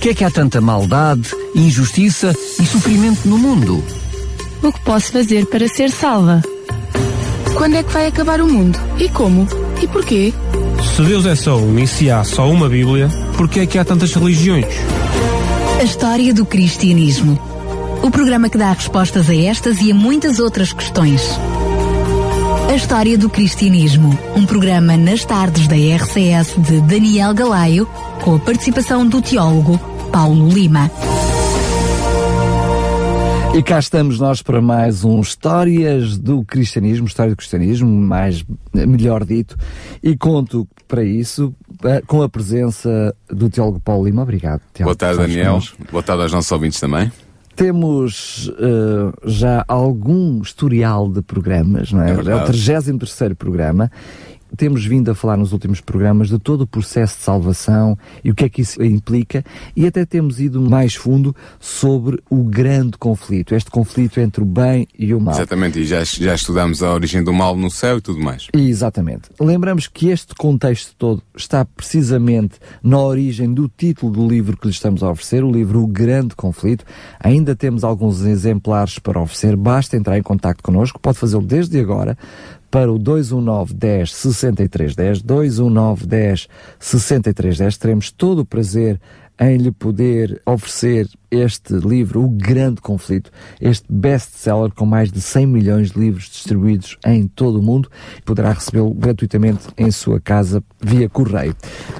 Porquê é que há tanta maldade, injustiça e sofrimento no mundo? O que posso fazer para ser salva? Quando é que vai acabar o mundo? E como? E porquê? Se Deus é só um e se há só uma Bíblia, porquê é que há tantas religiões? A história do cristianismo. O programa que dá respostas a estas e a muitas outras questões. A História do Cristianismo, um programa nas tardes da RCS de Daniel Galaio, com a participação do teólogo Paulo Lima. E cá estamos nós para mais um Histórias do Cristianismo, História do Cristianismo, mais melhor dito, e conto para isso eh, com a presença do teólogo Paulo Lima. Obrigado. Teólogo, Boa tarde, Daniel. Boa tarde aos nossos ouvintes também temos uh, já algum historial de programas, não é? É, é o 33 programa temos vindo a falar nos últimos programas de todo o processo de salvação e o que é que isso implica, e até temos ido mais fundo sobre o grande conflito, este conflito entre o bem e o mal. Exatamente, e já, já estudamos a origem do mal no céu e tudo mais. Exatamente. Lembramos que este contexto todo está precisamente na origem do título do livro que lhe estamos a oferecer, o livro O Grande Conflito. Ainda temos alguns exemplares para oferecer, basta entrar em contato connosco, pode fazê-lo desde agora para o 219 10 63 10, 219 10 63 10. Teremos todo o prazer em lhe poder oferecer este livro, O Grande Conflito, este best-seller com mais de 100 milhões de livros distribuídos em todo o mundo. Poderá recebê-lo gratuitamente em sua casa via correio.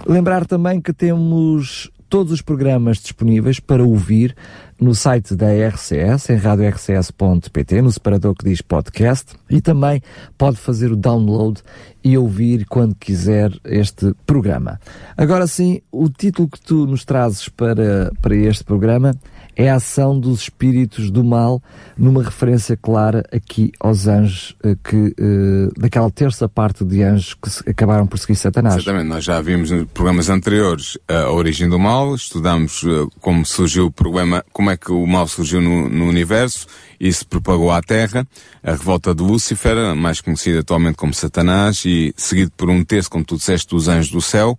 Lembrar também que temos todos os programas disponíveis para ouvir no site da RCS, em radiorcs.pt, no separador que diz podcast, e também pode fazer o download e ouvir quando quiser este programa. Agora sim, o título que tu nos trazes para, para este programa é a ação dos espíritos do mal, numa referência clara aqui aos anjos, eh, que, uh, daquela terça parte de anjos que acabaram por seguir Satanás. Exatamente, nós já vimos nos programas anteriores a origem do mal, estudamos como surgiu o problema, como é que o mal surgiu no, no universo e se propagou à Terra, a revolta de Lúcifer, mais conhecida atualmente como Satanás, e seguido por um terço, como tu disseste, dos anjos do céu,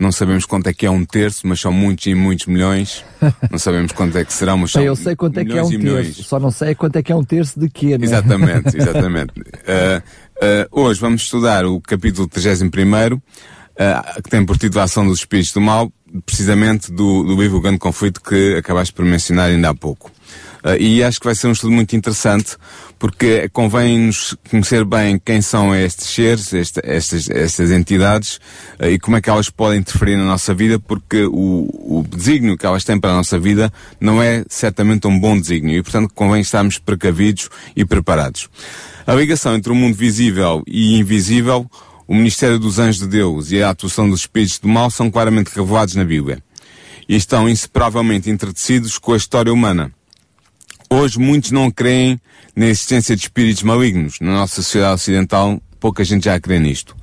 não sabemos quanto é que é um terço, mas são muitos e muitos milhões. Não sabemos quanto é que serão, mas são Eu sei quanto é que é um terço, só não sei quanto é que é um terço de quê, né? Exatamente, exatamente. uh, uh, hoje vamos estudar o capítulo 31 uh, que tem por título a ação dos espíritos do mal, precisamente do, do livro Grande Conflito que acabaste por mencionar ainda há pouco. Uh, e acho que vai ser um estudo muito interessante, porque convém-nos conhecer bem quem são estes seres, este, estas, estas entidades, uh, e como é que elas podem interferir na nossa vida, porque o, o desígnio que elas têm para a nossa vida não é certamente um bom desígnio, e portanto convém estarmos precavidos e preparados. A ligação entre o mundo visível e invisível, o ministério dos anjos de Deus e a atuação dos espíritos do mal são claramente revelados na Bíblia. E estão inseparavelmente entretecidos com a história humana Hoje muitos não creem na existência de espíritos malignos. Na nossa sociedade ocidental, pouca gente já crê nisto.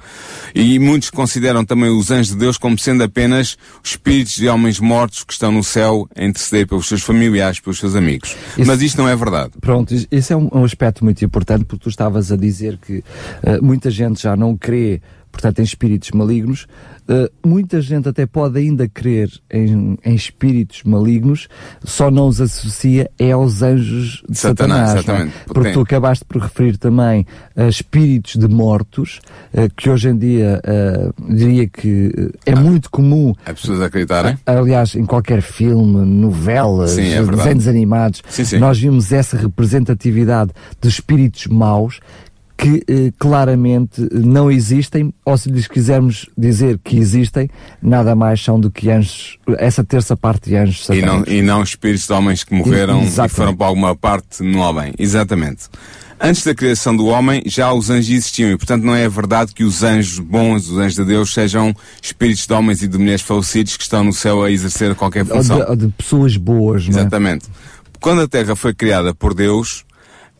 E muitos consideram também os anjos de Deus como sendo apenas os espíritos de homens mortos que estão no céu a interceder pelos seus familiares, pelos seus amigos. Isso, Mas isto não é verdade. Pronto, esse é um, um, aspecto muito importante porque tu estavas a dizer que uh, muita gente já não crê, portanto, em espíritos malignos, Uh, muita gente até pode ainda crer em, em, espíritos malignos, só não os associa é aos anjos de Satanás. Satanás é? Porque tu acabaste por referir também a espíritos de mortos, uh, que hoje em dia uh, diria que é ah, muito comum. É pessoas acreditarem? aliás, em qualquer filme, novelas, sim, é desenhos animados, sim, sim. nós vimos essa representatividade de espíritos maus que eh, claramente não existem, ou se lhes quisermos dizer que existem, nada mais são do que anjos, essa terça parte de anjos e não, e não espíritos de homens que morreram e, e foram para alguma parte no homem. Exatamente. Antes da criação do homem, já os anjos existiam e, portanto, não é verdade que os anjos bons, os anjos de Deus, sejam espíritos de homens e de mulheres falecidos que estão no céu a exercer qualquer função. Ou de, de pessoas boas, não é? Exatamente. Quando a Terra foi criada por Deus,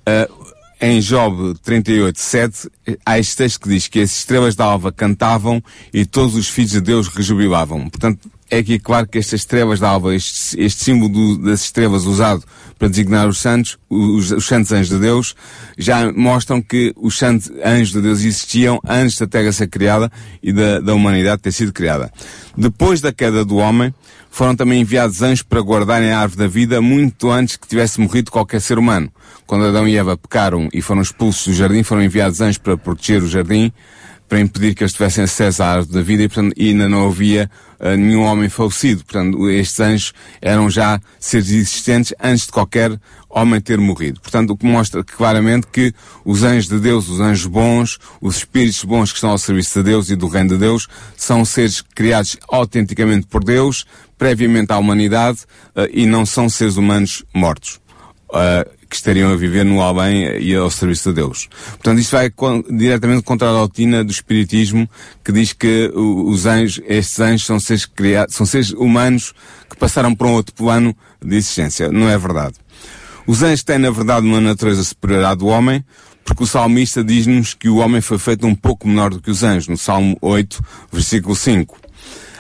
uh, em Job 38, 7, há este texto que diz que as estrelas da alva cantavam e todos os filhos de Deus rejubilavam. Portanto, é aqui claro que estas estrelas da alva, este, este símbolo do, das estrelas usado para designar os santos, os, os santos anjos de Deus, já mostram que os santos anjos de Deus existiam antes da Terra ser criada e da, da humanidade ter sido criada. Depois da queda do homem, foram também enviados anjos para guardarem a árvore da vida muito antes que tivesse morrido qualquer ser humano. Quando Adão e Eva pecaram e foram expulsos do jardim, foram enviados anjos para proteger o jardim, para impedir que eles tivessem acesso à árvore da vida e, portanto, ainda não havia uh, nenhum homem falecido. Portanto, estes anjos eram já seres existentes antes de qualquer homem ter morrido. Portanto, o que mostra claramente que os anjos de Deus, os anjos bons, os espíritos bons que estão ao serviço de Deus e do reino de Deus, são seres criados autenticamente por Deus, previamente à humanidade, uh, e não são seres humanos mortos. Uh, que estariam a viver no além e ao serviço de Deus. Portanto, isto vai con diretamente contra a doutrina do Espiritismo, que diz que os anjos, estes anjos são seres criados, são seres humanos que passaram para um outro plano de existência. Não é verdade. Os anjos têm, na verdade, uma natureza superior à do homem, porque o salmista diz-nos que o homem foi feito um pouco menor do que os anjos, no Salmo 8, versículo 5.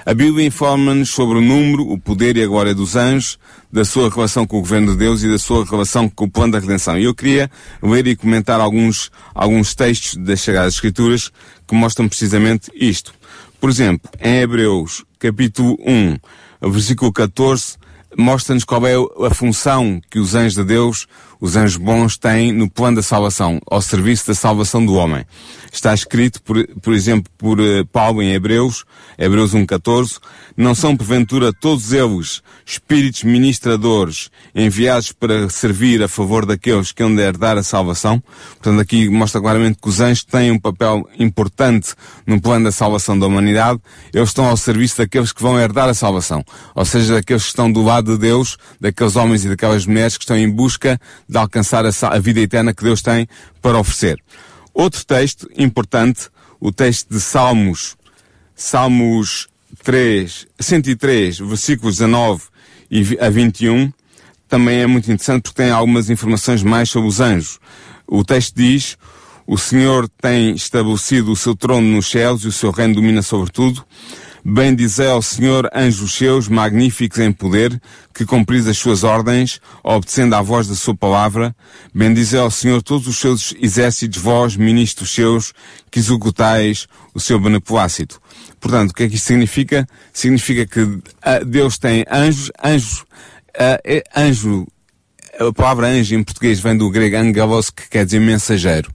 A Bíblia informa-nos sobre o número, o poder e a glória dos anjos, da sua relação com o governo de Deus e da sua relação com o plano da redenção. E eu queria ler e comentar alguns, alguns textos das Sagradas Escrituras que mostram precisamente isto. Por exemplo, em Hebreus, capítulo 1, versículo 14, mostra-nos qual é a função que os anjos de Deus, os anjos bons, têm no plano da salvação, ao serviço da salvação do homem. Está escrito, por, por exemplo, por uh, Paulo em Hebreus, Hebreus 1.14, não são porventura todos eles espíritos ministradores enviados para servir a favor daqueles que hão de herdar a salvação? Portanto, aqui mostra claramente que os anjos têm um papel importante no plano da salvação da humanidade. Eles estão ao serviço daqueles que vão herdar a salvação. Ou seja, daqueles que estão do lado de Deus, daqueles homens e daquelas mulheres que estão em busca de alcançar a, vida eterna que Deus tem para oferecer. Outro texto importante, o texto de Salmos, Salmos 3, 103, versículos 19 a 21, também é muito interessante porque tem algumas informações mais sobre os anjos. O texto diz, o Senhor tem estabelecido o seu trono nos céus e o seu reino domina sobre tudo. Bendizei ao Senhor anjos seus, magníficos em poder, que cumpris as suas ordens, obedecendo à voz da sua palavra. Bendizei ao Senhor todos os seus exércitos, vós, ministros seus, que executais o seu beneplácito. Portanto, o que é que isto significa? Significa que uh, Deus tem anjos, anjos, uh, anjo, a palavra anjo em português vem do grego angelos, que quer dizer mensageiro.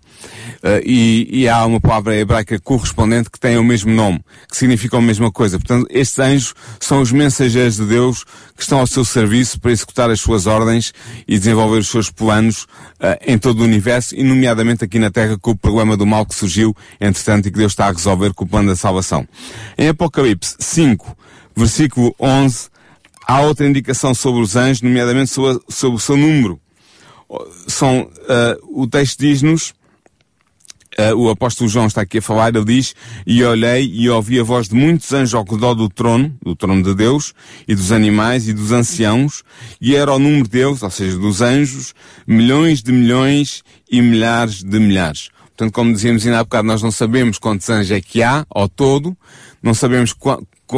Uh, e, e, há uma palavra hebraica correspondente que tem o mesmo nome, que significa a mesma coisa. Portanto, estes anjos são os mensageiros de Deus que estão ao seu serviço para executar as suas ordens e desenvolver os seus planos uh, em todo o universo, e nomeadamente aqui na Terra com o problema do mal que surgiu, entretanto, e que Deus está a resolver com o plano da salvação. Em Apocalipse 5, versículo 11, há outra indicação sobre os anjos, nomeadamente sobre, sobre o seu número. São, uh, o texto diz-nos, Uh, o apóstolo João está aqui a falar, ele diz, e olhei e ouvi a voz de muitos anjos ao redor do trono, do trono de Deus, e dos animais e dos anciãos, e era o número deles, ou seja, dos anjos, milhões de milhões e milhares de milhares. Portanto, como dizíamos ainda há bocado, nós não sabemos quantos anjos é que há, ao todo, não sabemos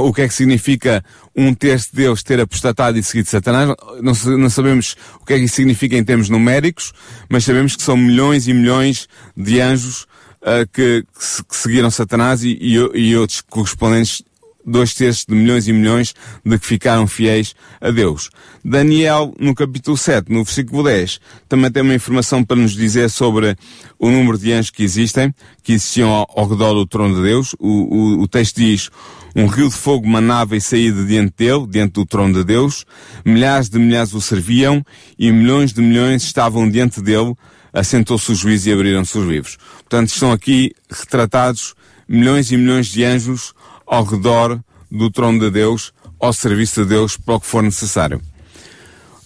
o que é que significa um terço de Deus ter apostatado e seguido Satanás. Não, não, sabemos o que é que isso significa em termos numéricos, mas sabemos que são milhões e milhões de anjos uh, que, que, seguiram Satanás e, e, e outros correspondentes dois terços de milhões e milhões de que ficaram fiéis a Deus. Daniel, no capítulo 7, no versículo 10, também tem uma informação para nos dizer sobre o número de anjos que existem, que existiam ao, ao redor do trono de Deus. O, o, o texto diz, um rio de fogo manava e saía de diante dele, diante do trono de Deus. Milhares de milhares o serviam e milhões de milhões estavam diante dele. Assentou-se o juiz e abriram-se os livros. Portanto, estão aqui retratados milhões e milhões de anjos ao redor do trono de Deus, ao serviço de Deus, para o que for necessário.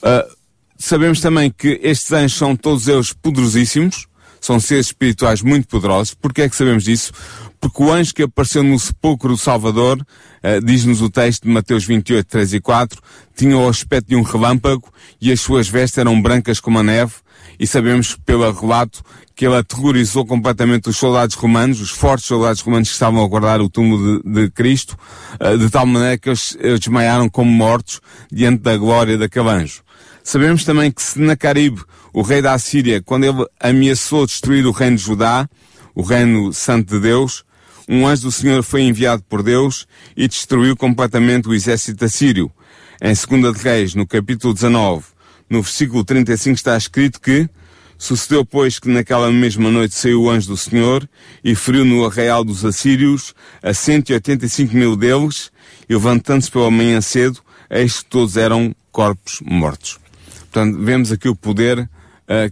Uh, sabemos também que estes anjos são todos eles poderosíssimos, são seres espirituais muito poderosos. Porquê é que sabemos disso? Porque o anjo que apareceu no sepulcro do Salvador, uh, diz-nos o texto de Mateus 28, 3 e 4, tinha o aspecto de um relâmpago e as suas vestes eram brancas como a neve e sabemos pelo relato que ele aterrorizou completamente os soldados romanos, os fortes soldados romanos que estavam a guardar o túmulo de, de Cristo, uh, de tal maneira que eles, eles desmaiaram como mortos diante da glória daquele anjo. Sabemos também que Sennacherib, o rei da Assíria, quando ele ameaçou destruir o reino de Judá, o reino santo de Deus, um anjo do Senhor foi enviado por Deus e destruiu completamente o exército assírio. Em 2 de Reis, no capítulo 19, no versículo 35 está escrito que Sucedeu, pois, que naquela mesma noite saiu o anjo do Senhor e feriu no arraial dos assírios a 185 mil deles e levantando-se pela manhã cedo, eis que todos eram corpos mortos. Portanto, vemos aqui o poder uh,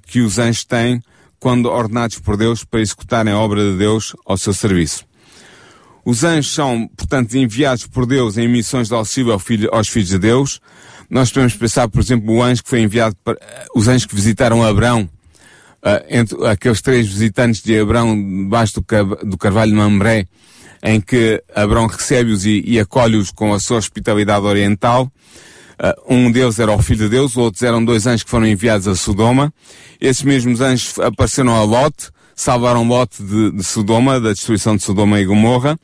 que os anjos têm quando ordenados por Deus para executarem a obra de Deus ao seu serviço. Os anjos são, portanto, enviados por Deus em missões de auxílio aos filhos de Deus. Nós podemos pensar, por exemplo, o anjo que foi enviado para, os anjos que visitaram Abraão, uh, entre aqueles três visitantes de Abraão debaixo do, do carvalho de Mambré, em que Abraão recebe-os e, e acolhe-os com a sua hospitalidade oriental. Uh, um deles era o Filho de Deus, outros eram dois anjos que foram enviados a Sodoma. Esses mesmos anjos apareceram a Lot, salvaram Lot de, de Sodoma, da destruição de Sodoma e Gomorra.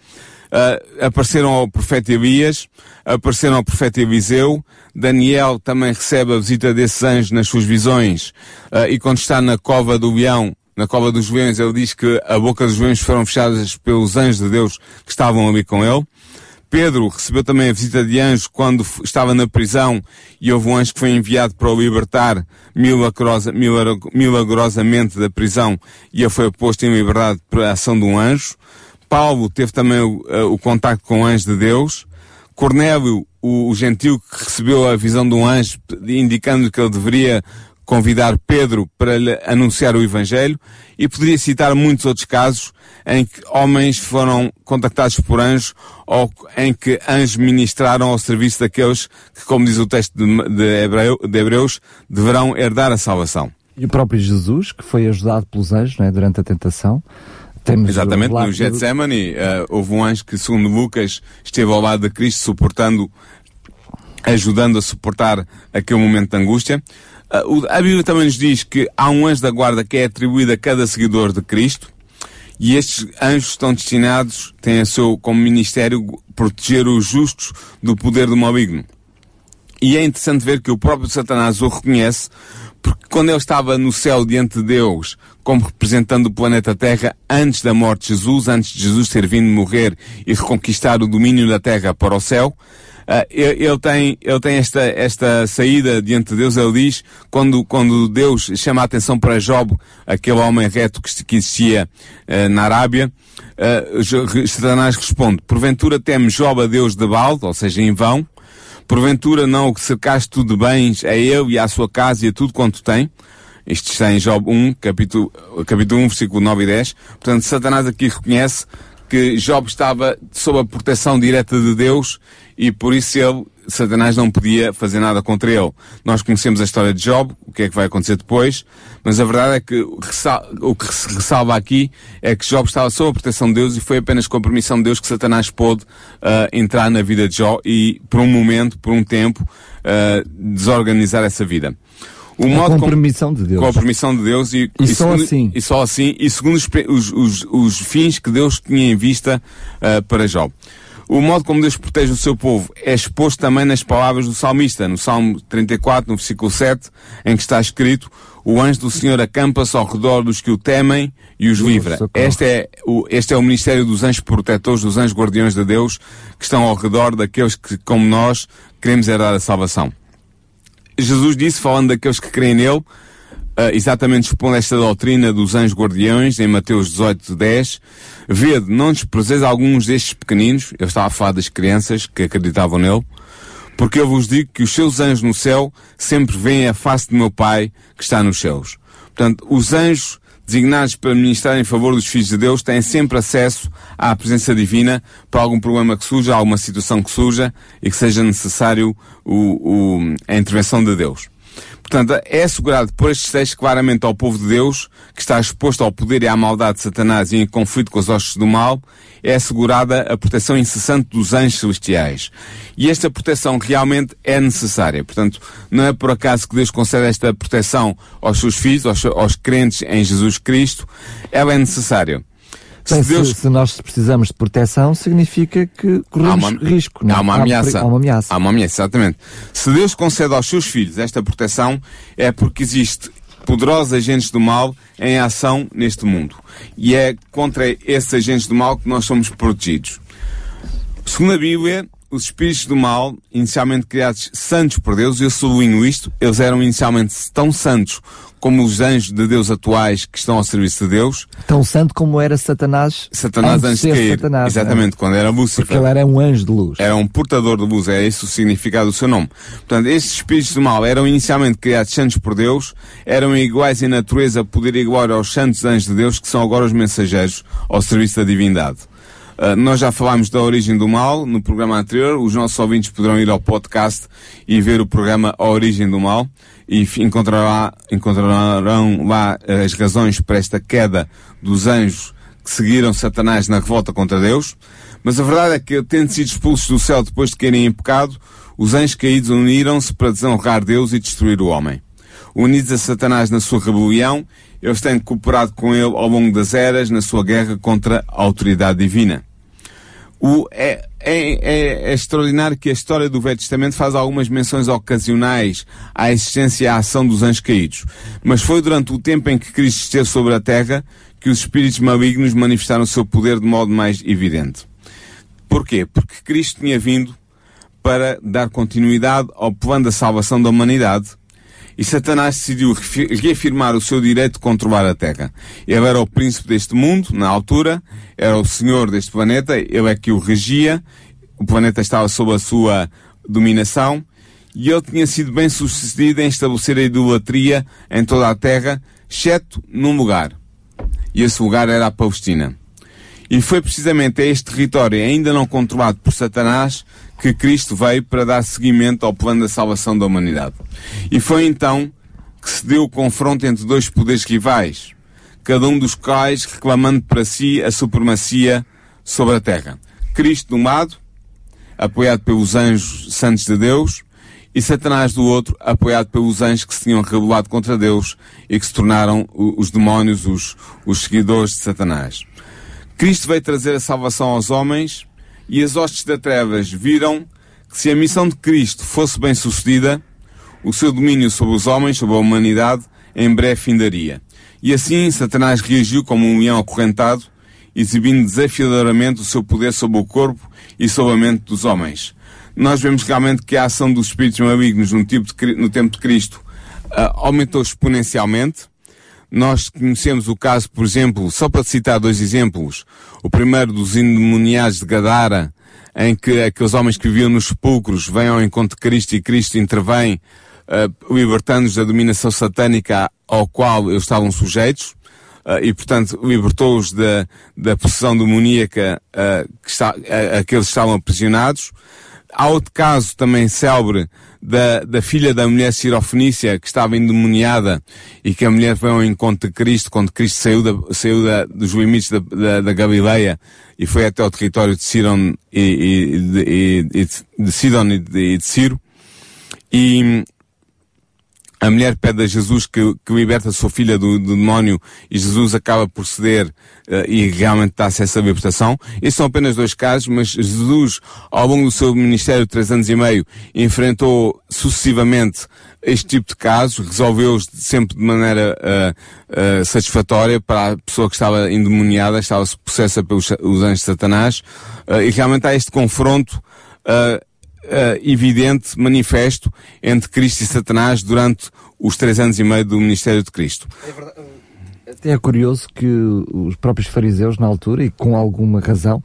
Uh, apareceram ao profeta Elias, apareceram ao profeta Eliseu, Daniel também recebe a visita desses anjos nas suas visões, uh, e quando está na cova do leão, na cova dos leões, ele diz que a boca dos leões foram fechadas pelos anjos de Deus que estavam ali com ele. Pedro recebeu também a visita de anjo quando estava na prisão e houve um anjo que foi enviado para o libertar milagrosa, milagrosamente da prisão e ele foi posto em liberdade por ação de um anjo. Paulo teve também o, eh, o contacto com o anjo de Deus. Cornélio, o, o gentil que recebeu a visão de um anjo indicando que ele deveria convidar Pedro para lhe anunciar o Evangelho e poderia citar muitos outros casos em que homens foram contactados por anjos ou em que anjos ministraram ao serviço daqueles que, como diz o texto de, de, Hebreu, de Hebreus, deverão herdar a salvação. E o próprio Jesus, que foi ajudado pelos anjos é, durante a tentação, temos Exatamente, no Getsemane uh, houve um anjo que, segundo Lucas, esteve ao lado de Cristo, suportando, ajudando a suportar aquele momento de angústia. Uh, a Bíblia também nos diz que há um anjo da guarda que é atribuído a cada seguidor de Cristo, e estes anjos estão destinados, têm a seu, como ministério, proteger os justos do poder do maligno. E é interessante ver que o próprio Satanás o reconhece, porque quando ele estava no céu diante de Deus, como representando o planeta Terra, antes da morte de Jesus, antes de Jesus ter vindo morrer e reconquistar o domínio da Terra para o céu, Uh, ele tem, ele tem esta, esta saída diante de Deus, ele diz, quando, quando Deus chama a atenção para Job, aquele homem reto que, que existia uh, na Arábia, uh, Satanás responde, porventura teme Job a Deus de Balde, ou seja, em vão, porventura não o que cercaste tu de bens a ele e à sua casa e a tudo quanto tem, isto está em Job 1, capítulo, capítulo 1, versículo 9 e 10. Portanto, Satanás aqui reconhece que Job estava sob a proteção direta de Deus e por isso ele, Satanás não podia fazer nada contra ele. Nós conhecemos a história de Job, o que é que vai acontecer depois, mas a verdade é que o que se ressalva aqui é que Job estava sob a proteção de Deus e foi apenas com a permissão de Deus que Satanás pôde uh, entrar na vida de Job e, por um momento, por um tempo, uh, desorganizar essa vida. O modo com, com permissão de Deus. Com a permissão de Deus e, e, e só segundo, assim. E só assim, e segundo os, os, os, os fins que Deus tinha em vista uh, para Job. O modo como Deus protege o seu povo é exposto também nas palavras do salmista, no Salmo 34, no versículo 7, em que está escrito, o anjo do Senhor acampa-se ao redor dos que o temem e os livra. Este é, o, este é o ministério dos anjos protetores, dos anjos guardiões de Deus, que estão ao redor daqueles que, como nós, queremos herdar a salvação. Jesus disse, falando daqueles que creem nele, exatamente expondo esta doutrina dos anjos guardiões, em Mateus 18, 10, Vede, não desprezeis alguns destes pequeninos, eu estava a falar das crianças que acreditavam nele, porque eu vos digo que os seus anjos no céu sempre veem a face de meu Pai que está nos céus. Portanto, os anjos designados para ministrar em favor dos filhos de Deus, têm sempre acesso à presença divina para algum problema que surja, alguma situação que surja e que seja necessário o, o, a intervenção de Deus. Portanto, é assegurado por estes textos claramente ao povo de Deus, que está exposto ao poder e à maldade de Satanás e em conflito com os hostes do mal, é assegurada a proteção incessante dos anjos celestiais. E esta proteção realmente é necessária. Portanto, não é por acaso que Deus concede esta proteção aos seus filhos, aos, aos crentes em Jesus Cristo. Ela é necessária. Bem, se, Deus... se, se, nós precisamos de proteção, significa que corremos há uma, risco. Não? Há uma ameaça. Há uma ameaça. Há uma ameaça, exatamente. Se Deus concede aos seus filhos esta proteção, é porque existe poderosos agentes do mal em ação neste mundo. E é contra esses agentes do mal que nós somos protegidos. Segundo a Bíblia, os espíritos do mal, inicialmente criados santos por Deus, eu sublinho isto, eles eram inicialmente tão santos como os anjos de Deus atuais que estão ao serviço de Deus. Tão santo como era Satanás. Satanás antes de cair. Satanás, Exatamente, é? quando era Lúcifer. Porque ele era um anjo de luz. Era um portador de luz, é esse o significado do seu nome. Portanto, estes espíritos do mal eram inicialmente criados santos por Deus, eram iguais em natureza, poder igual aos santos anjos de Deus, que são agora os mensageiros ao serviço da divindade. Uh, nós já falámos da origem do mal no programa anterior. Os nossos ouvintes poderão ir ao podcast e ver o programa A Origem do Mal e encontrará, encontrarão lá as razões para esta queda dos anjos que seguiram Satanás na revolta contra Deus. Mas a verdade é que, tendo sido expulsos do céu depois de caírem em pecado, os anjos caídos uniram-se para desonrar Deus e destruir o homem. Unidos a Satanás na sua rebelião, eles têm cooperado com ele ao longo das eras na sua guerra contra a autoridade divina. O, é, é, é, é, extraordinário que a história do Velho Testamento faz algumas menções ocasionais à existência e à ação dos anjos caídos. Mas foi durante o tempo em que Cristo esteve sobre a terra que os espíritos malignos manifestaram o seu poder de modo mais evidente. Porquê? Porque Cristo tinha vindo para dar continuidade ao plano da salvação da humanidade e Satanás decidiu reafirmar o seu direito de controlar a Terra. Ele era o príncipe deste mundo, na altura, era o senhor deste planeta, ele é que o regia, o planeta estava sob a sua dominação, e ele tinha sido bem sucedido em estabelecer a idolatria em toda a Terra, exceto num lugar. E esse lugar era a Palestina. E foi precisamente a este território, ainda não controlado por Satanás, que Cristo veio para dar seguimento ao plano da salvação da humanidade. E foi então que se deu o confronto entre dois poderes rivais, cada um dos quais reclamando para si a supremacia sobre a terra. Cristo de um lado, apoiado pelos anjos santos de Deus, e Satanás do outro, apoiado pelos anjos que se tinham rebelado contra Deus e que se tornaram os demónios, os, os seguidores de Satanás. Cristo veio trazer a salvação aos homens e as hostes da trevas viram que se a missão de Cristo fosse bem sucedida, o seu domínio sobre os homens, sobre a humanidade, em breve findaria. E assim Satanás reagiu como um leão acorrentado, exibindo desafiadoramente o seu poder sobre o corpo e sobre a mente dos homens. Nós vemos realmente que a ação dos espíritos malignos no, tipo de, no tempo de Cristo uh, aumentou exponencialmente, nós conhecemos o caso, por exemplo, só para citar dois exemplos, o primeiro dos endemoniados de Gadara, em que aqueles homens que viviam nos sepulcros vêm ao encontro de Cristo e Cristo intervém, uh, libertando-os da dominação satânica ao qual eles estavam sujeitos, uh, e portanto libertou-os da, da possessão demoníaca uh, que está, a, a que eles estavam aprisionados. Há outro caso também célebre da, da filha da mulher sirofenícia que estava endemoniada e que a mulher foi ao encontro de Cristo quando Cristo saiu, da, saiu da, dos limites da, da, da, Galileia e foi até o território de Sidon e, e, e, e de Sidon e de, e de Ciro. E, a mulher pede a Jesus que, que liberta a sua filha do, do demónio e Jesus acaba por ceder uh, e realmente dá acesso à libertação. Estes são apenas dois casos, mas Jesus, ao longo do seu ministério de três anos e meio, enfrentou sucessivamente este tipo de casos, resolveu-os sempre de maneira uh, uh, satisfatória para a pessoa que estava endemoniada, estava possessa pelos os anjos de Satanás, e realmente há este confronto uh, evidente, manifesto entre Cristo e Satanás durante os três anos e meio do ministério de Cristo. É verdade. Até é curioso que os próprios fariseus, na altura, e com alguma razão,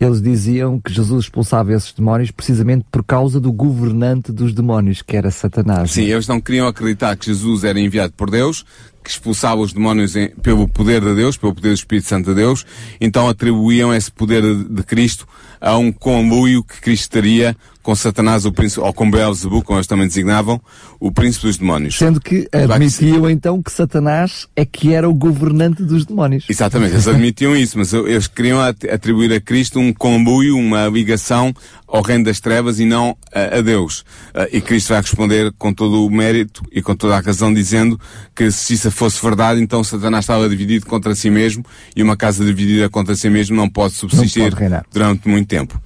eles diziam que Jesus expulsava esses demónios precisamente por causa do governante dos demónios, que era Satanás. Sim, eles não queriam acreditar que Jesus era enviado por Deus, que expulsava os demónios em, pelo poder de Deus, pelo poder do Espírito Santo de Deus, então atribuíam esse poder de, de Cristo a um conluio que Cristo teria com Satanás, o príncipe, ou com Beelzebub, como eles também designavam, o príncipe dos demónios. Sendo que admitiam então que Satanás é que era o governante dos demónios. Exatamente, eles admitiam isso, mas eles queriam atribuir a Cristo um conluio, uma ligação ao reino das trevas e não a, a Deus. Uh, e Cristo vai responder com todo o mérito e com toda a razão dizendo que se isso fosse verdade, então Satanás estava dividido contra si mesmo e uma casa dividida contra si mesmo não pode subsistir não pode durante muito tempo.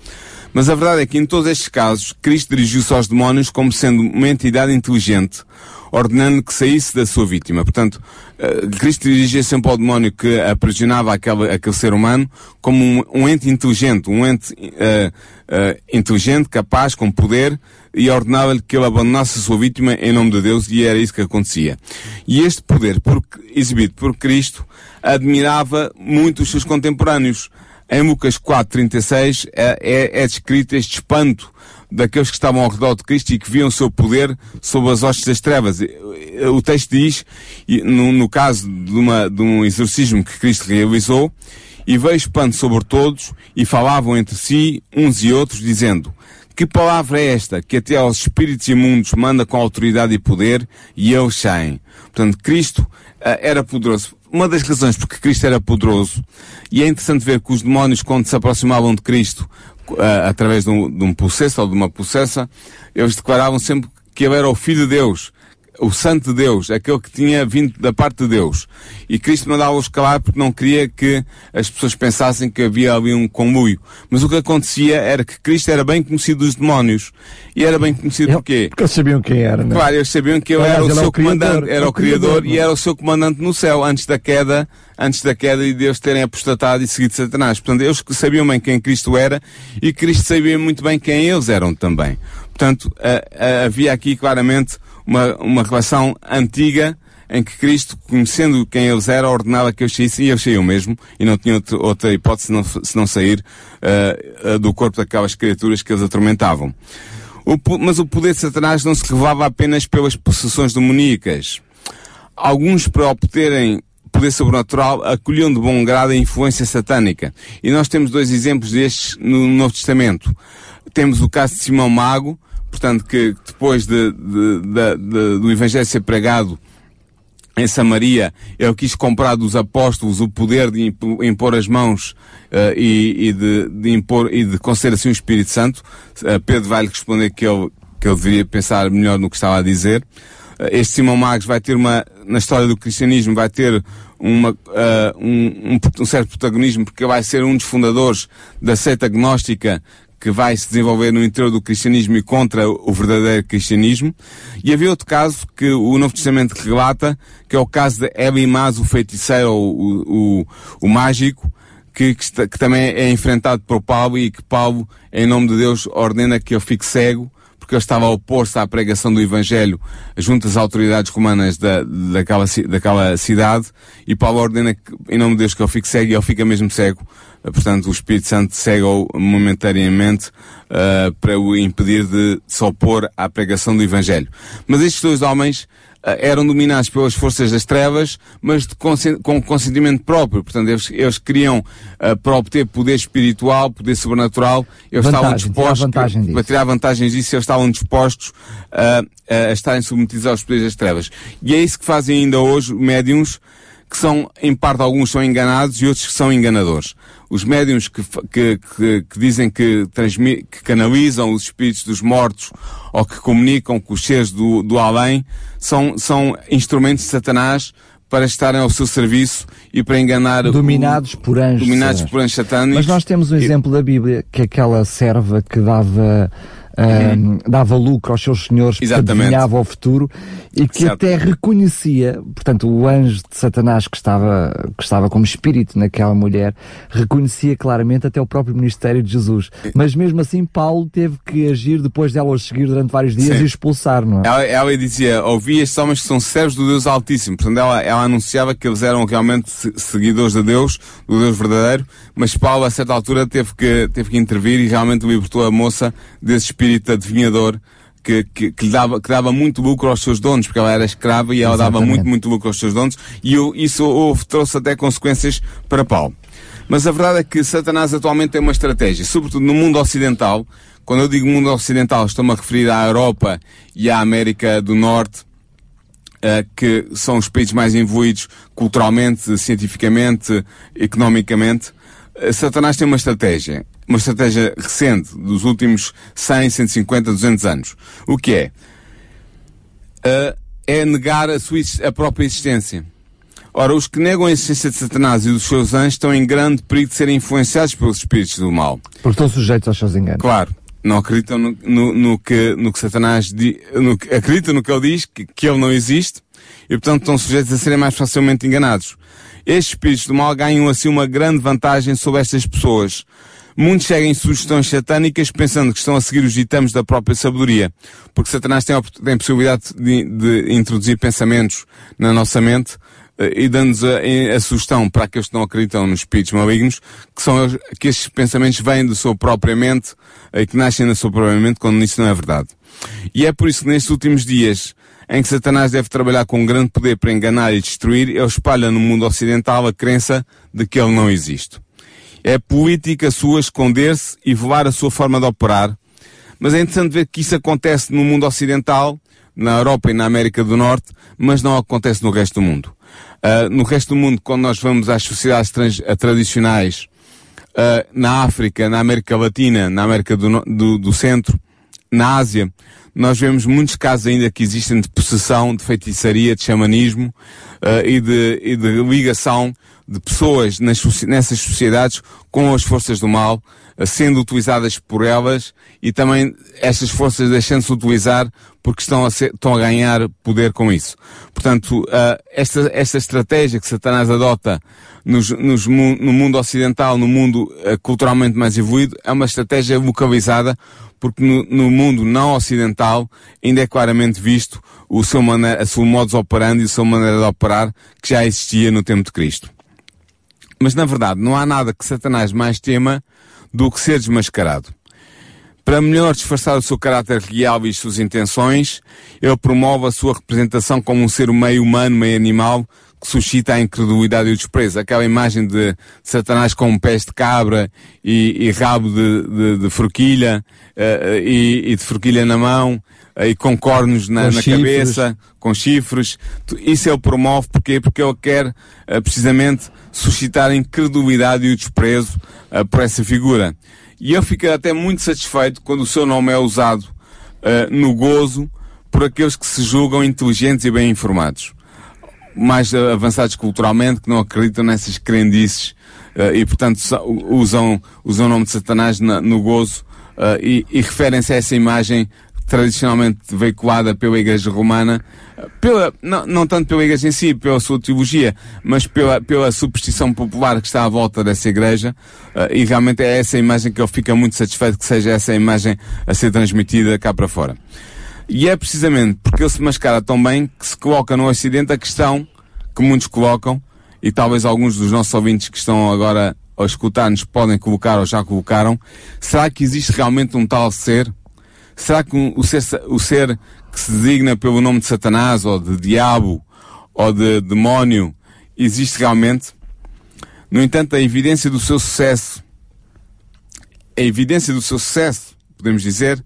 Mas a verdade é que em todos estes casos, Cristo dirigiu-se aos demónios como sendo uma entidade inteligente, ordenando que saísse da sua vítima. Portanto, uh, Cristo dirigia sempre ao demónio que aprisionava aquele, aquele ser humano como um, um ente inteligente, um ente uh, uh, inteligente, capaz, com poder, e ordenava-lhe que ele abandonasse a sua vítima em nome de Deus, e era isso que acontecia. E este poder, por, exibido por Cristo, admirava muito os seus contemporâneos. Em Lucas 4,36 é, é, é descrito este espanto daqueles que estavam ao redor de Cristo e que viam o seu poder sob as hostes das trevas. O texto diz, no, no caso de, uma, de um exorcismo que Cristo realizou, e veio espanto sobre todos e falavam entre si, uns e outros, dizendo, que palavra é esta que até aos espíritos imundos manda com autoridade e poder e eles saem? Portanto, Cristo uh, era poderoso uma das razões porque Cristo era poderoso, e é interessante ver que os demónios, quando se aproximavam de Cristo, uh, através de um, de um processo ou de uma possessa, eles declaravam sempre que ele era o Filho de Deus, o Santo de Deus, aquele que tinha vindo da parte de Deus. E Cristo mandava-os calar porque não queria que as pessoas pensassem que havia ali um conluio. Mas o que acontecia era que Cristo era bem conhecido dos demónios. E era bem conhecido porquê? Porque eles sabiam quem era, não é? Claro, eles sabiam que ele era o seu o criador, comandante, era é o criador, Criador não e era o seu comandante no céu, antes da queda, antes da queda e Deus terem apostatado e seguido Satanás. Portanto, eles sabiam bem quem Cristo era e Cristo sabia muito bem quem eles eram também. Portanto, havia aqui claramente uma, uma relação antiga em que Cristo, conhecendo quem eles eram, ordenava que eles saíssem e eles saíam mesmo e não tinham outra, hipótese se não, se não sair ah, do corpo daquelas criaturas que eles atormentavam. O mas o poder de Satanás não se revelava apenas pelas possessões demoníacas. Alguns, para obterem poder sobrenatural, acolhiam de bom grado a influência satânica. E nós temos dois exemplos destes no Novo Testamento. Temos o caso de Simão Mago, portanto, que depois de- de- de- do Evangelho ser pregado em Samaria, ele quis comprar dos apóstolos o poder de impo- impor as mãos eh, e, e de, de impor e de conceder assim o Espírito Santo. Eh, Pedro vai-lhe responder que ele, que ele deveria pensar melhor no que estava a dizer. Eh, este Simão Magos vai ter uma, na história do cristianismo, vai ter uma, um, um, um certo protagonismo porque vai ser um dos fundadores da seita gnóstica que vai se desenvolver no interior do cristianismo e contra o verdadeiro cristianismo. E havia outro caso que o Novo Testamento relata, que é o caso de Elimaz, o feiticeiro, o, o, o mágico, que, que, está- que também é enfrentado por Paulo e que Paulo, em nome de Deus, ordena que ele fique cego, porque ele estava a opor-se à pregação do Evangelho junto às autoridades romanas da, daquela, daquela cidade, e Paulo ordena que, em nome de Deus que ele fique cego, e ele fica mesmo cego. Portanto, o Espírito Santo cega-o momentaneamente uh, para o impedir de se opor à pregação do Evangelho. Mas estes dois homens uh, eram dominados pelas forças das trevas, mas consen- com consentimento próprio. Portanto, eles, eles queriam, uh, para obter poder espiritual, poder sobrenatural, eles estavam Vantagem, tirar dispostos, disso. para tirar vantagens disso, eles estavam dispostos a estarem submetidos aos poderes das trevas. E é isso que fazem ainda hoje médiums, que são, em parte, alguns são enganados e outros que são enganadores. Os médiums que, que, que, que dizem que, transmi- que canalizam os espíritos dos mortos ou que comunicam com os seres do, do além são, são instrumentos de Satanás para estarem ao seu serviço e para enganar o- Dominados por anjos. dominados Senhor. por anjos satânicos. Mas nós temos um exemplo da Bíblia, que é aquela serva que dava, ahm, dava lucro aos seus senhores, Uhum. Exatamente. adivinhava o futuro, e que até reconhecia, portanto, o anjo de Satanás que estava, que estava como espírito naquela mulher, reconhecia claramente até o próprio ministério de Jesus. Mas mesmo assim, Paulo teve que agir depois dela os seguir durante vários dias Sim. e expulsar, não é? Ela, ela dizia, ouvi estes homens que são servos do Deus Altíssimo. Portanto, ela, ela anunciava que eles eram realmente se- seguidores de Deus, do Deus verdadeiro, mas Paulo, a certa altura, teve que, teve que intervir e realmente libertou a moça desse espírito adivinhador que, que, que, dava, que dava muito lucro aos seus donos, porque ela era escrava e ela Exatamente. dava muito, muito lucro aos seus donos, e isso houve, trouxe até consequências para Paulo. Mas a verdade é que Satanás atualmente tem uma estratégia, sobretudo no mundo ocidental. Quando eu digo mundo ocidental, estou-me a referir à Europa e à América do Norte, eh, que são os países mais envolvidos culturalmente, cientificamente, economicamente. Eh, Satanás tem uma estratégia, uma estratégia recente, dos últimos 100, 150, 200 anos. O que é? Eh, é negar a, sua, a própria existência. Ora, os que negam a existência de Satanás e dos seus anjos estão em grande perigo de serem influenciados pelos espíritos do mal. Porque estão sujeitos aos seus enganos. Claro, não acreditam no, no, no que, no que Satanás diz, no, acreditam no que ele diz, que, que ele não existe, e portanto estão sujeitos a serem mais facilmente enganados. Estes espíritos do mal ganham assim uma grande vantagem sobre estas pessoas. Muitos seguem sugestões satânicas pensando que estão a seguir os ditames da própria sabedoria, porque Satanás tem a, tem a possibilidade de, de introduzir pensamentos na nossa mente eh, e dando-nos a, a sugestão para aqueles que não acreditam nos espíritos malignos, que são que estes pensamentos vêm da sua própria mente e que nascem da sua própria mente quando isso não é verdade. E é por isso que nestes últimos dias, em que Satanás deve trabalhar com um grande poder para enganar e destruir, ele espalha no mundo ocidental a crença de que ele não existe. É política sua esconder-se e voar a sua forma de operar, mas é interessante ver que isso acontece no mundo ocidental, na Europa e na América do Norte, mas não acontece no resto do mundo. Ah, no resto do mundo, quando nós vamos às sociedades trans- ah, tradicionais, ah, na África, na América Latina, na América do, do, do Centro, na Ásia, nós vemos muitos casos ainda que existem de possessão, de feitiçaria, de xamanismo ah, e, de, e de ligação de pessoas nas nessas sociedades com as forças do mal, ah, sendo utilizadas por elas e também estas forças deixando-se utilizar porque estão a, ser- estão a ganhar poder com isso. Portanto, ah, esta, esta estratégia que Satanás adota nos, nos no mundo ocidental, no mundo ah, culturalmente mais evoluído, é uma estratégia localizada porque no, no mundo não ocidental ainda é claramente visto o seu maneira, a sua modus operandi e a sua maneira de operar que já existia no tempo de Cristo. Mas na verdade não há nada que Satanás mais tema do que ser desmascarado. Para melhor disfarçar o seu caráter real e as suas intenções, ele promove a sua representação como um ser meio humano, meio animal, suscita a incredulidade e o desprezo. Aquela imagem de Satanás com pés de cabra e, e rabo de, de, de forquilha eh, e, e de forquilha na mão eh, e com cornos na, Com na cabeça, com chifres. Isso ele promove porque, porque ele quer eh, precisamente suscitar a incredulidade e o desprezo por essa figura. E eu fico até muito satisfeito quando o seu nome é usado no gozo por aqueles que se julgam inteligentes e bem informados. Mais avançados culturalmente, que não acreditam nessas crendices eh, e, portanto, sa- usam, usam o nome de Satanás na- no gozo eh, e, e referem-se a essa imagem tradicionalmente veiculada pela Igreja Romana, pela, não, não tanto pela Igreja em si, pela sua teologia, mas pela, pela superstição popular que está à volta dessa Igreja, eh, e realmente é essa imagem que ele fica muito satisfeito que seja essa imagem a ser transmitida cá para fora. E é precisamente porque ele se mascara tão bem que se coloca no Ocidente a questão que muitos colocam, e talvez alguns dos nossos ouvintes que estão agora a escutar-nos podem colocar ou já colocaram, será que existe realmente um tal ser? Será que um- o, ser, o ser que se designa pelo nome de Satanás, ou de diabo, ou de demónio, existe realmente? No entanto, a evidência do seu sucesso, a evidência do seu sucesso, podemos dizer,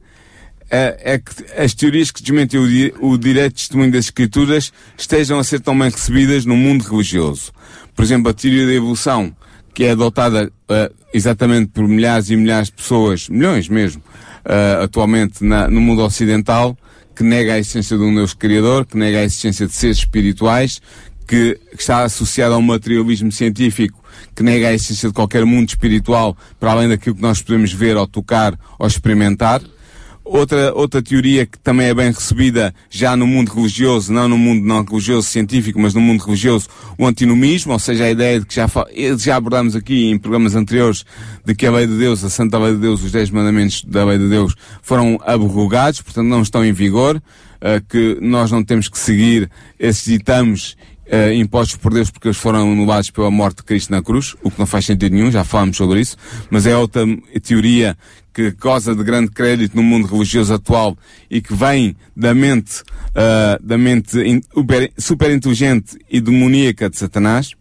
é, é que as teorias que desmentem o, di- o testemunho das escrituras estejam a ser tão bem recebidas no mundo religioso. Por exemplo, a teoria da evolução, que é adotada eh, exatamente por milhares e milhares de pessoas, milhões mesmo, eh, atualmente na- no mundo ocidental, que nega a existência de um Deus Criador, que nega a existência de seres espirituais, que está associada a um materialismo científico que nega a existência de qualquer mundo espiritual para além daquilo que nós podemos ver ou tocar ou experimentar. Outra, outra teoria que também é bem recebida já no mundo religioso, não no mundo não religioso científico, mas no mundo religioso, o antinomismo, ou seja, a ideia de que já, fa- já abordámos aqui em programas anteriores, de que a lei de Deus, a santa lei de Deus, os dez mandamentos da lei de Deus foram abrogados, portanto não estão em vigor, eh, que nós não temos que seguir esses ditames eh, impostos por Deus porque eles foram anulados pela morte de Cristo na cruz, o que não faz sentido nenhum, já falámos sobre isso, mas é outra teoria que goza de grande crédito no mundo religioso atual e que vem da mente, uh, da mente in, super, inteligente e demoníaca de Satanás.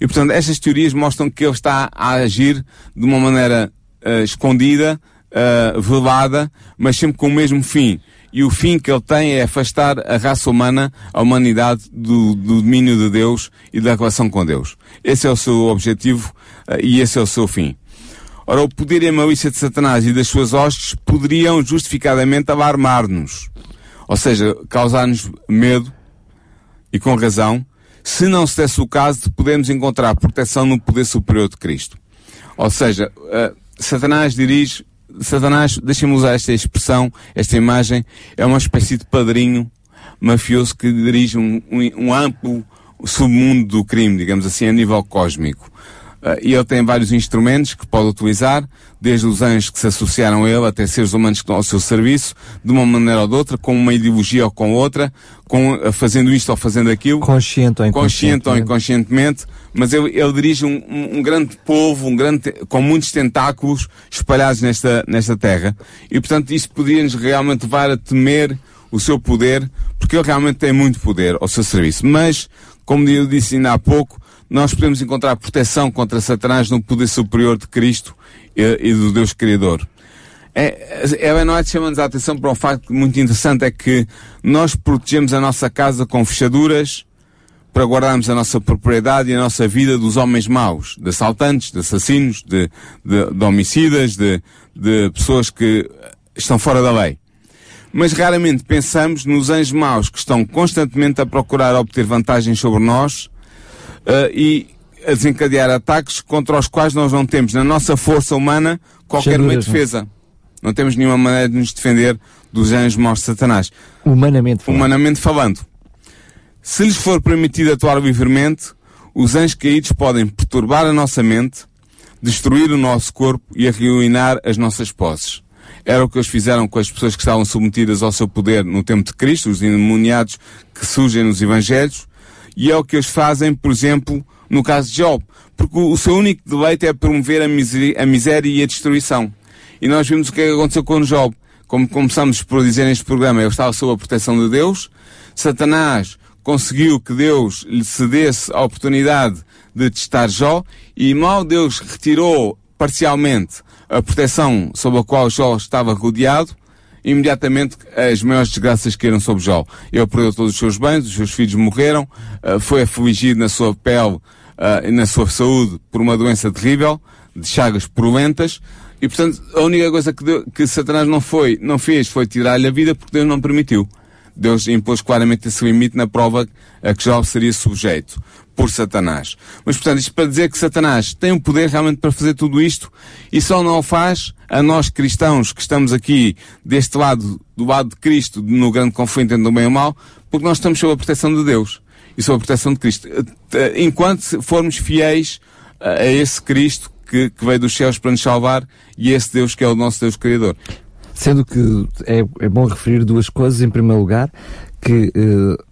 E portanto, estas teorias mostram que ele está a agir de uma maneira uh, escondida, uh, velada, mas sempre com o mesmo fim. E o fim que ele tem é afastar a raça humana, a humanidade, do, do domínio de Deus e da relação com Deus. Esse é o seu objetivo e esse é o seu fim. Ora, o poder e a malícia de Satanás e das suas hostes poderiam justificadamente alarmar-nos. Ou seja, causar-nos medo, e com razão, se não se desse o caso de podermos encontrar proteção no poder superior de Cristo. Ou seja, uh, Satanás dirige, Satanás, deixem-me usar esta expressão, esta imagem, é uma espécie de padrinho mafioso que dirige um, um, um amplo submundo do crime, digamos assim, a nível cósmico. Uh, e ele tem vários instrumentos que pode utilizar, desde os anjos que se associaram a ele até seres humanos que estão ao seu serviço, de uma maneira ou de outra, com uma ideologia ou com outra, com, uh, fazendo isto ou fazendo aquilo. Consciente ou inconsciente. Consciente ou inconscientemente. Mas ele, ele dirige um, um, um, grande povo, um grande, com muitos tentáculos espalhados nesta, nesta terra. E portanto isto podia-nos realmente levar a temer o seu poder, porque ele realmente tem muito poder ao seu serviço. Mas, como eu disse ainda há pouco, nós podemos encontrar proteção contra Satanás no poder superior de Cristo e, e do Deus Criador. É, Ellen White chama-nos a atenção para um facto muito interessante, é que nós protegemos a nossa casa com fechaduras para guardarmos a nossa propriedade e a nossa vida dos homens maus, de assaltantes, de assassinos, de, de, de homicidas, de, de pessoas que estão fora da lei. Mas raramente pensamos nos anjos maus que estão constantemente a procurar obter vantagens sobre nós e a desencadear ataques contra os quais nós não temos na nossa força humana qualquer meio de defesa. Não temos nenhuma maneira de nos defender dos anjos maus de Satanás. Humanamente falando. Humanamente falando. Se lhes for permitido atuar livremente, os anjos caídos podem perturbar a nossa mente, destruir o nosso corpo e arruinar as nossas posses. Era o que eles fizeram com as pessoas que estavam submetidas ao seu poder no tempo de Cristo, os endemoniados que surgem nos Evangelhos, e é o que eles fazem, por exemplo, no caso de Job. Porque o seu único deleite é promover a miséria, a miséria e a destruição. E nós vimos o que aconteceu com Job. Como começamos por dizer neste programa, ele estava sob a proteção de Deus. Satanás conseguiu que Deus lhe cedesse a oportunidade de testar Jó. E mal Deus retirou parcialmente a proteção sob a qual Jó estava rodeado, imediatamente as maiores desgraças caíram sobre Jó. Ele perdeu todos os seus bens, os seus filhos morreram, uh, foi afligido na sua pele uh, e na sua saúde por uma doença terrível, de chagas purulentas, e portanto a única coisa que, que Satanás não foi, não fez foi tirar-lhe a vida porque Deus não permitiu. Deus impôs claramente esse limite na prova a que Jó seria sujeito por Satanás. Mas, portanto, isto para dizer que Satanás tem o poder realmente para fazer tudo isto e só não o faz a nós cristãos que estamos aqui deste lado, do lado de Cristo, no grande conflito entre o bem e o mal, porque nós estamos sob a proteção de Deus e sob a proteção de Cristo. Enquanto formos fiéis a esse Cristo que, que veio dos céus para nos salvar e esse Deus que é o nosso Deus Criador. Sendo que é, é bom referir duas coisas. Em primeiro lugar, que eh,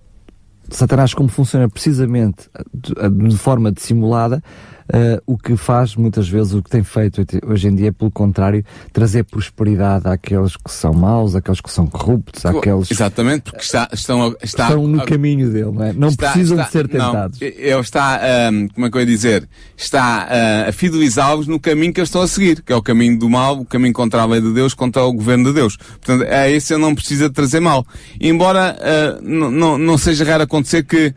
Satanás, como funciona precisamente de, de forma dissimulada, uh, o que faz muitas vezes, o que tem feito hoje em dia, é, pelo contrário, trazer prosperidade àqueles que são maus, àqueles que são corruptos, àqueles... Exatamente, porque está, estão, está, estão no caminho dele, não é? Não está, precisam está, de ser tentados. Não, ele está, um, como é que eu ia dizer, está uh, a fidelizá-los no caminho que eles estão a seguir, que é o caminho do mal, o caminho contra a lei de Deus, contra o governo de Deus. Portanto, é esse ele não precisa de trazer mal. Embora uh, não, não seja raro acontecer que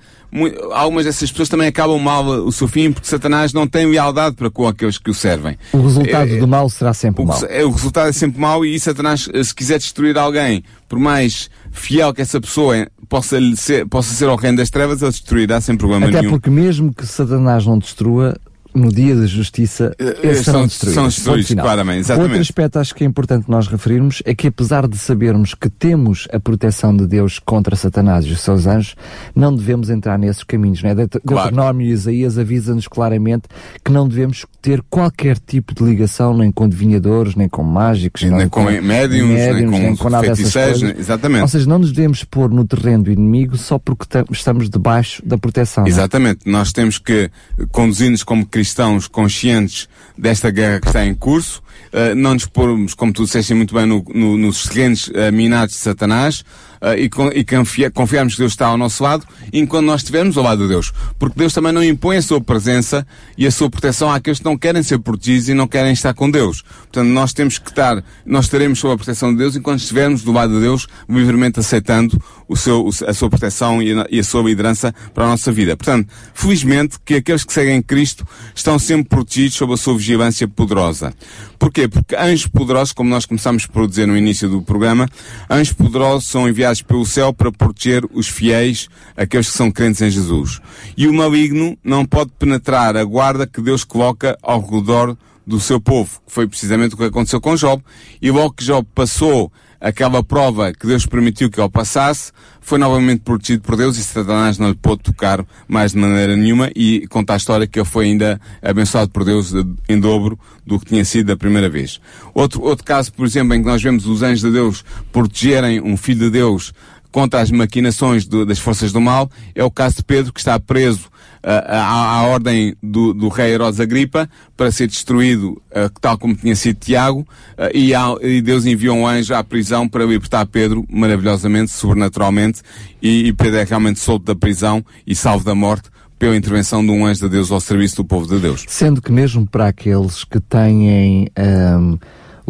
algumas dessas pessoas também acabam mal o seu fim porque Satanás não tem lealdade para com aqueles que o servem. O resultado é, do mal será sempre o, mal. É, o resultado é sempre mau e Satanás, eh, se quiser destruir alguém, por mais fiel que essa pessoa possa ser, possa ser ao reino das trevas, ele destruirá sem problema Até nenhum. Até porque mesmo que Satanás não destrua, no dia da justiça, eh, eles serão destruídos. São destruídos, claramente, exatamente. Outro aspecto acho que é importante nós referirmos é que apesar de sabermos que temos a proteção de Deus contra Satanás e os seus anjos, não devemos entrar nesses caminhos. Né? Deuteronômio claro. e Isaías avisa-nos claramente que não devemos ter qualquer tipo de ligação nem com adivinhadores, nem com mágicos, nem, nem com, com médiums, nem com, nem com nada dessas coisas. Exatamente. Ou seja, não nos devemos pôr no terreno do inimigo só porque estamos debaixo da proteção. É? Exatamente. Nós temos que conduzir-nos como cristãos conscientes desta guerra que está em curso uh, não nos pormos, como tu disseste muito bem, no, no, nos terrenos uh, minados de Satanás, uh, e, e confia, confiarmos que Deus está ao nosso lado, enquanto nós estivermos ao lado de Deus. Porque Deus também não impõe a sua presença e a sua proteção àqueles que não querem ser protegidos e não querem estar com Deus. Portanto, nós temos que estar, nós estaremos sob a proteção de Deus enquanto estivermos do lado de Deus, livremente aceitando o seu, a sua proteção e a, e a sua liderança para a nossa vida. Portanto, felizmente que aqueles que seguem Cristo estão sempre protegidos sob a sua vigilância poderosa. Porquê? Porque anjos poderosos, como nós começamos por dizer no início do programa, anjos poderosos são enviados pelo céu para proteger os fiéis, aqueles que são crentes em Jesus. E o maligno não pode penetrar a guarda que Deus coloca ao redor do seu povo, que foi precisamente o que aconteceu com Job. E logo que Job passou aquela prova que Deus permitiu que ele passasse, foi novamente protegido por Deus e Satanás não lhe pôde tocar mais de maneira nenhuma e conta a história que ele foi ainda abençoado por Deus em dobro do que tinha sido da primeira vez. Outro, outro caso, por exemplo, em que nós vemos os anjos de Deus protegerem um filho de Deus contra as maquinações do, das forças do mal, é o caso de Pedro que está preso à, à ordem do, do, rei Herodes Agripa para ser destruído, uh, tal como tinha sido Tiago, uh, e, e, Deus enviou um anjo à prisão para libertar Pedro, maravilhosamente, sobrenaturalmente, e, e Pedro é realmente solto da prisão e salvo da morte pela intervenção de um anjo de Deus ao serviço do povo de Deus. Sendo que mesmo para aqueles que têm um,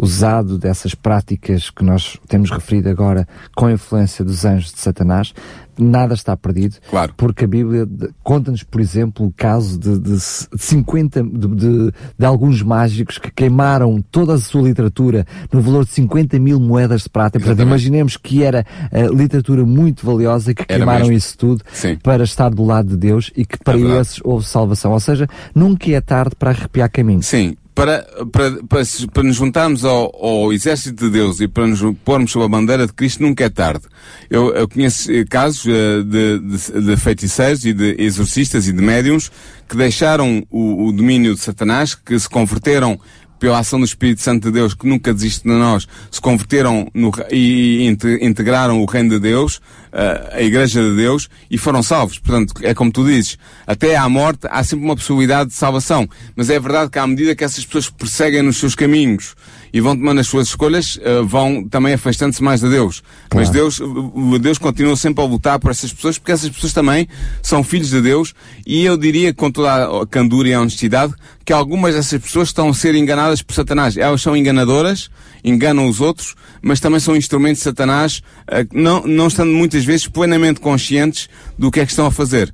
usado dessas práticas que nós temos referido agora com a influência dos anjos de Satanás, nada está perdido. Claro. Porque a Bíblia conta-nos, por exemplo, o caso de, de, de 50, de, de, de, alguns mágicos que queimaram toda a sua literatura no valor de 50 mil moedas de prata. Portanto, imaginemos que era uh, literatura muito valiosa e que era queimaram mesmo. isso tudo Sim. para estar do lado de Deus e que para é esses houve salvação. Ou seja, nunca é tarde para arrepiar caminho. Sim, para, para, para, para, nos juntarmos ao, ao, exército de Deus e para nos pormos sob a bandeira de Cristo nunca é tarde. Eu, eu conheço eh, casos uh, de, de, de, feiticeiros e de exorcistas e de médiums que deixaram o, o domínio de Satanás, que se converteram pela ação do Espírito Santo de Deus, que nunca desiste de nós, se converteram no, e, integraram o reino de Deus, uh, a Igreja de Deus, e foram salvos. Portanto, é como tu dizes, até à morte há sempre uma possibilidade de salvação. Mas é verdade que à medida que essas pessoas perseguem nos seus caminhos e vão tomando as suas escolhas, uh, vão também afastando-se mais de Deus. Claro. Mas Deus, Deus continua sempre a lutar por essas pessoas, porque essas pessoas também são filhos de Deus, e eu diria com toda a candura e a honestidade que algumas dessas pessoas estão a ser enganadas por Satanás. Elas são enganadoras, enganam os outros, mas também são instrumentos de Satanás, uh, não, não estando muitas vezes plenamente conscientes do que é que estão a fazer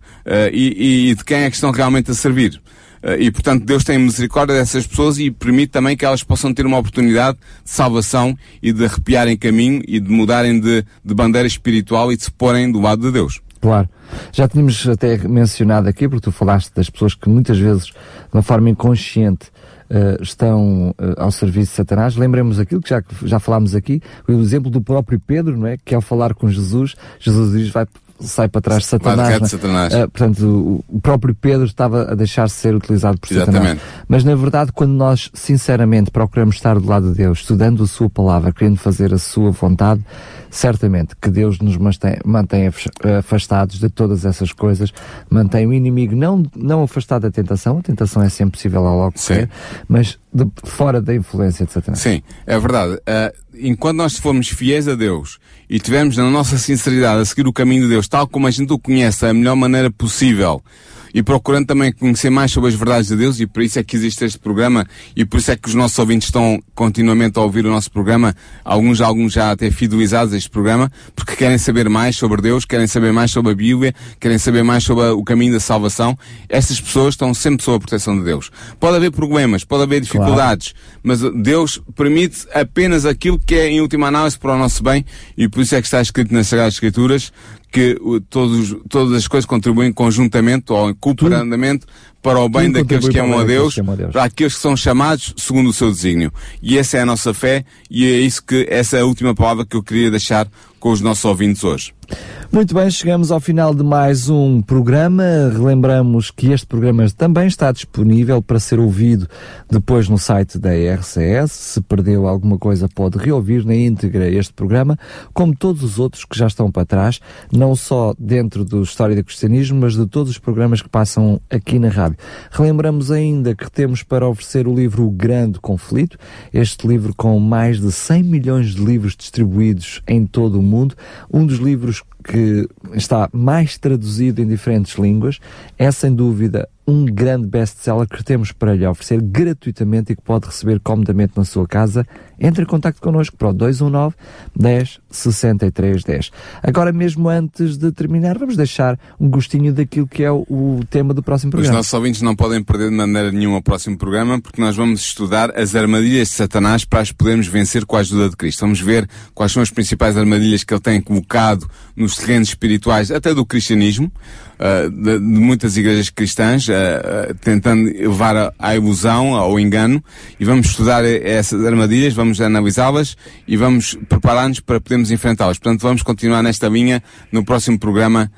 e, e de quem é que estão realmente a servir. Uh, e, portanto, Deus tem misericórdia dessas pessoas e permite também que elas possam ter uma oportunidade de salvação e de arrepiarem caminho e de mudarem de, de bandeira espiritual e de se porem do lado de Deus. Claro. Já tínhamos até mencionado aqui, porque tu falaste das pessoas que muitas vezes, de uma forma inconsciente, uh, estão uh, ao serviço de Satanás. Lembremos aquilo que já, já falámos aqui, o exemplo do próprio Pedro, não é? Que ao falar com Jesus, Jesus diz, vai, sai para trás de Satanás. De Satanás. Uh, portanto, o, próprio Pedro estava a deixar-se ser utilizado por Exatamente. Satanás. Mas na verdade, quando nós sinceramente procuramos estar do lado de Deus, estudando a sua palavra, querendo fazer a sua vontade, certamente que Deus nos mantém, mantém afastados de todas essas coisas, mantém o inimigo não, não afastado da tentação, a tentação é sempre possível ao logo ser, mas de, fora da influência de Satanás. Sim, é verdade. Uh, enquanto nós formos fiéis a Deus e tivermos na nossa sinceridade a seguir o caminho de Deus, tal como a gente o conhece, da melhor maneira possível, e procurando também conhecer mais sobre as verdades de Deus, e por isso é que existe este programa, e por isso é que os nossos ouvintes estão continuamente a ouvir o nosso programa, alguns, alguns já até fidelizados a este programa, porque querem saber mais sobre Deus, querem saber mais sobre a Bíblia, querem saber mais sobre o caminho da salvação. Estas pessoas estão sempre sob a proteção de Deus. Pode haver problemas, pode haver dificuldades, claro. mas Deus permite apenas aquilo que é, em última análise, para o nosso bem, e por isso é que está escrito nas Sagradas Escrituras que todos, todas as coisas contribuem conjuntamente ou cooperadamente para o bem daqueles que amam a Deus, Deus, para aqueles que são chamados segundo o seu desígnio. E essa é a nossa fé e é isso que, essa é a última palavra que eu queria deixar com os nossos ouvintes hoje. Muito bem, chegamos ao final de mais um programa. Relembramos que este programa também está disponível para ser ouvido depois no site da RCS. Se perdeu alguma coisa, pode reouvir na íntegra este programa, como todos os outros que já estão para trás, não só dentro do História do Cristianismo, mas de todos os programas que passam aqui na rádio. Relembramos ainda que temos para oferecer o livro O Grande Conflito, este livro com mais de 100 milhões de livros distribuídos em todo o mundo, um dos livros que está mais traduzido em diferentes línguas, é sem dúvida um grande best-seller que temos para lhe oferecer gratuitamente e que pode receber comodamente na sua casa, entre em contato connosco para o 219 10 63 10. Agora mesmo antes de terminar, vamos deixar um gostinho daquilo que é o, o tema do próximo programa. Os nossos ouvintes não podem perder de maneira nenhuma o próximo programa, porque nós vamos estudar as armadilhas de Satanás para as podermos vencer com a ajuda de Cristo. Vamos ver quais são as principais armadilhas que ele tem colocado nos terrenos espirituais, até do cristianismo, uh, de, de, muitas igrejas cristãs, uh, uh, tentando levar à ilusão, ao engano, e vamos estudar essas armadilhas, vamos analisá-las e vamos preparar-nos para podermos enfrentá-las. Portanto, vamos continuar nesta linha no próximo programa,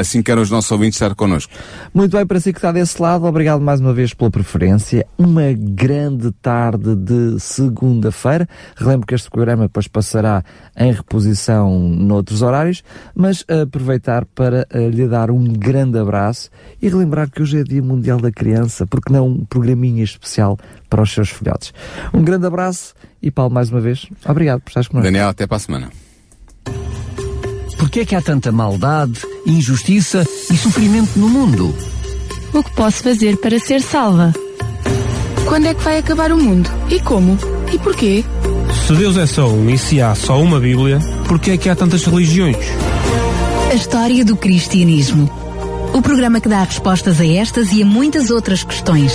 assim que os nossos ouvintes estar connosco. Muito bem, para si que está desse lado, obrigado mais uma vez pela preferência. Uma grande tarde de segunda-feira. Relembro que este programa depois passará em reposição noutros horários, mas aproveitar para lhe dar um grande abraço e relembrar que hoje é Dia Mundial da Criança, porque não um programinha especial para os seus filhotes. Um grande abraço e Paulo, mais uma vez, obrigado por estares connosco. Daniel, até para a semana. Por que é que há tanta maldade, injustiça e sofrimento no mundo? O que posso fazer para ser salva? Quando é que vai acabar o mundo? E como? E porquê? Se Deus é só um e se há só uma Bíblia, por que é que há tantas religiões? A história do cristianismo. O programa que dá respostas a estas e a muitas outras questões.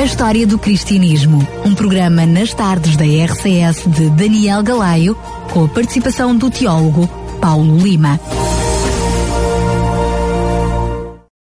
A história do cristianismo. Um programa nas tardes da RCS de Daniel Galaio, com a participação do teólogo Paulo Lima.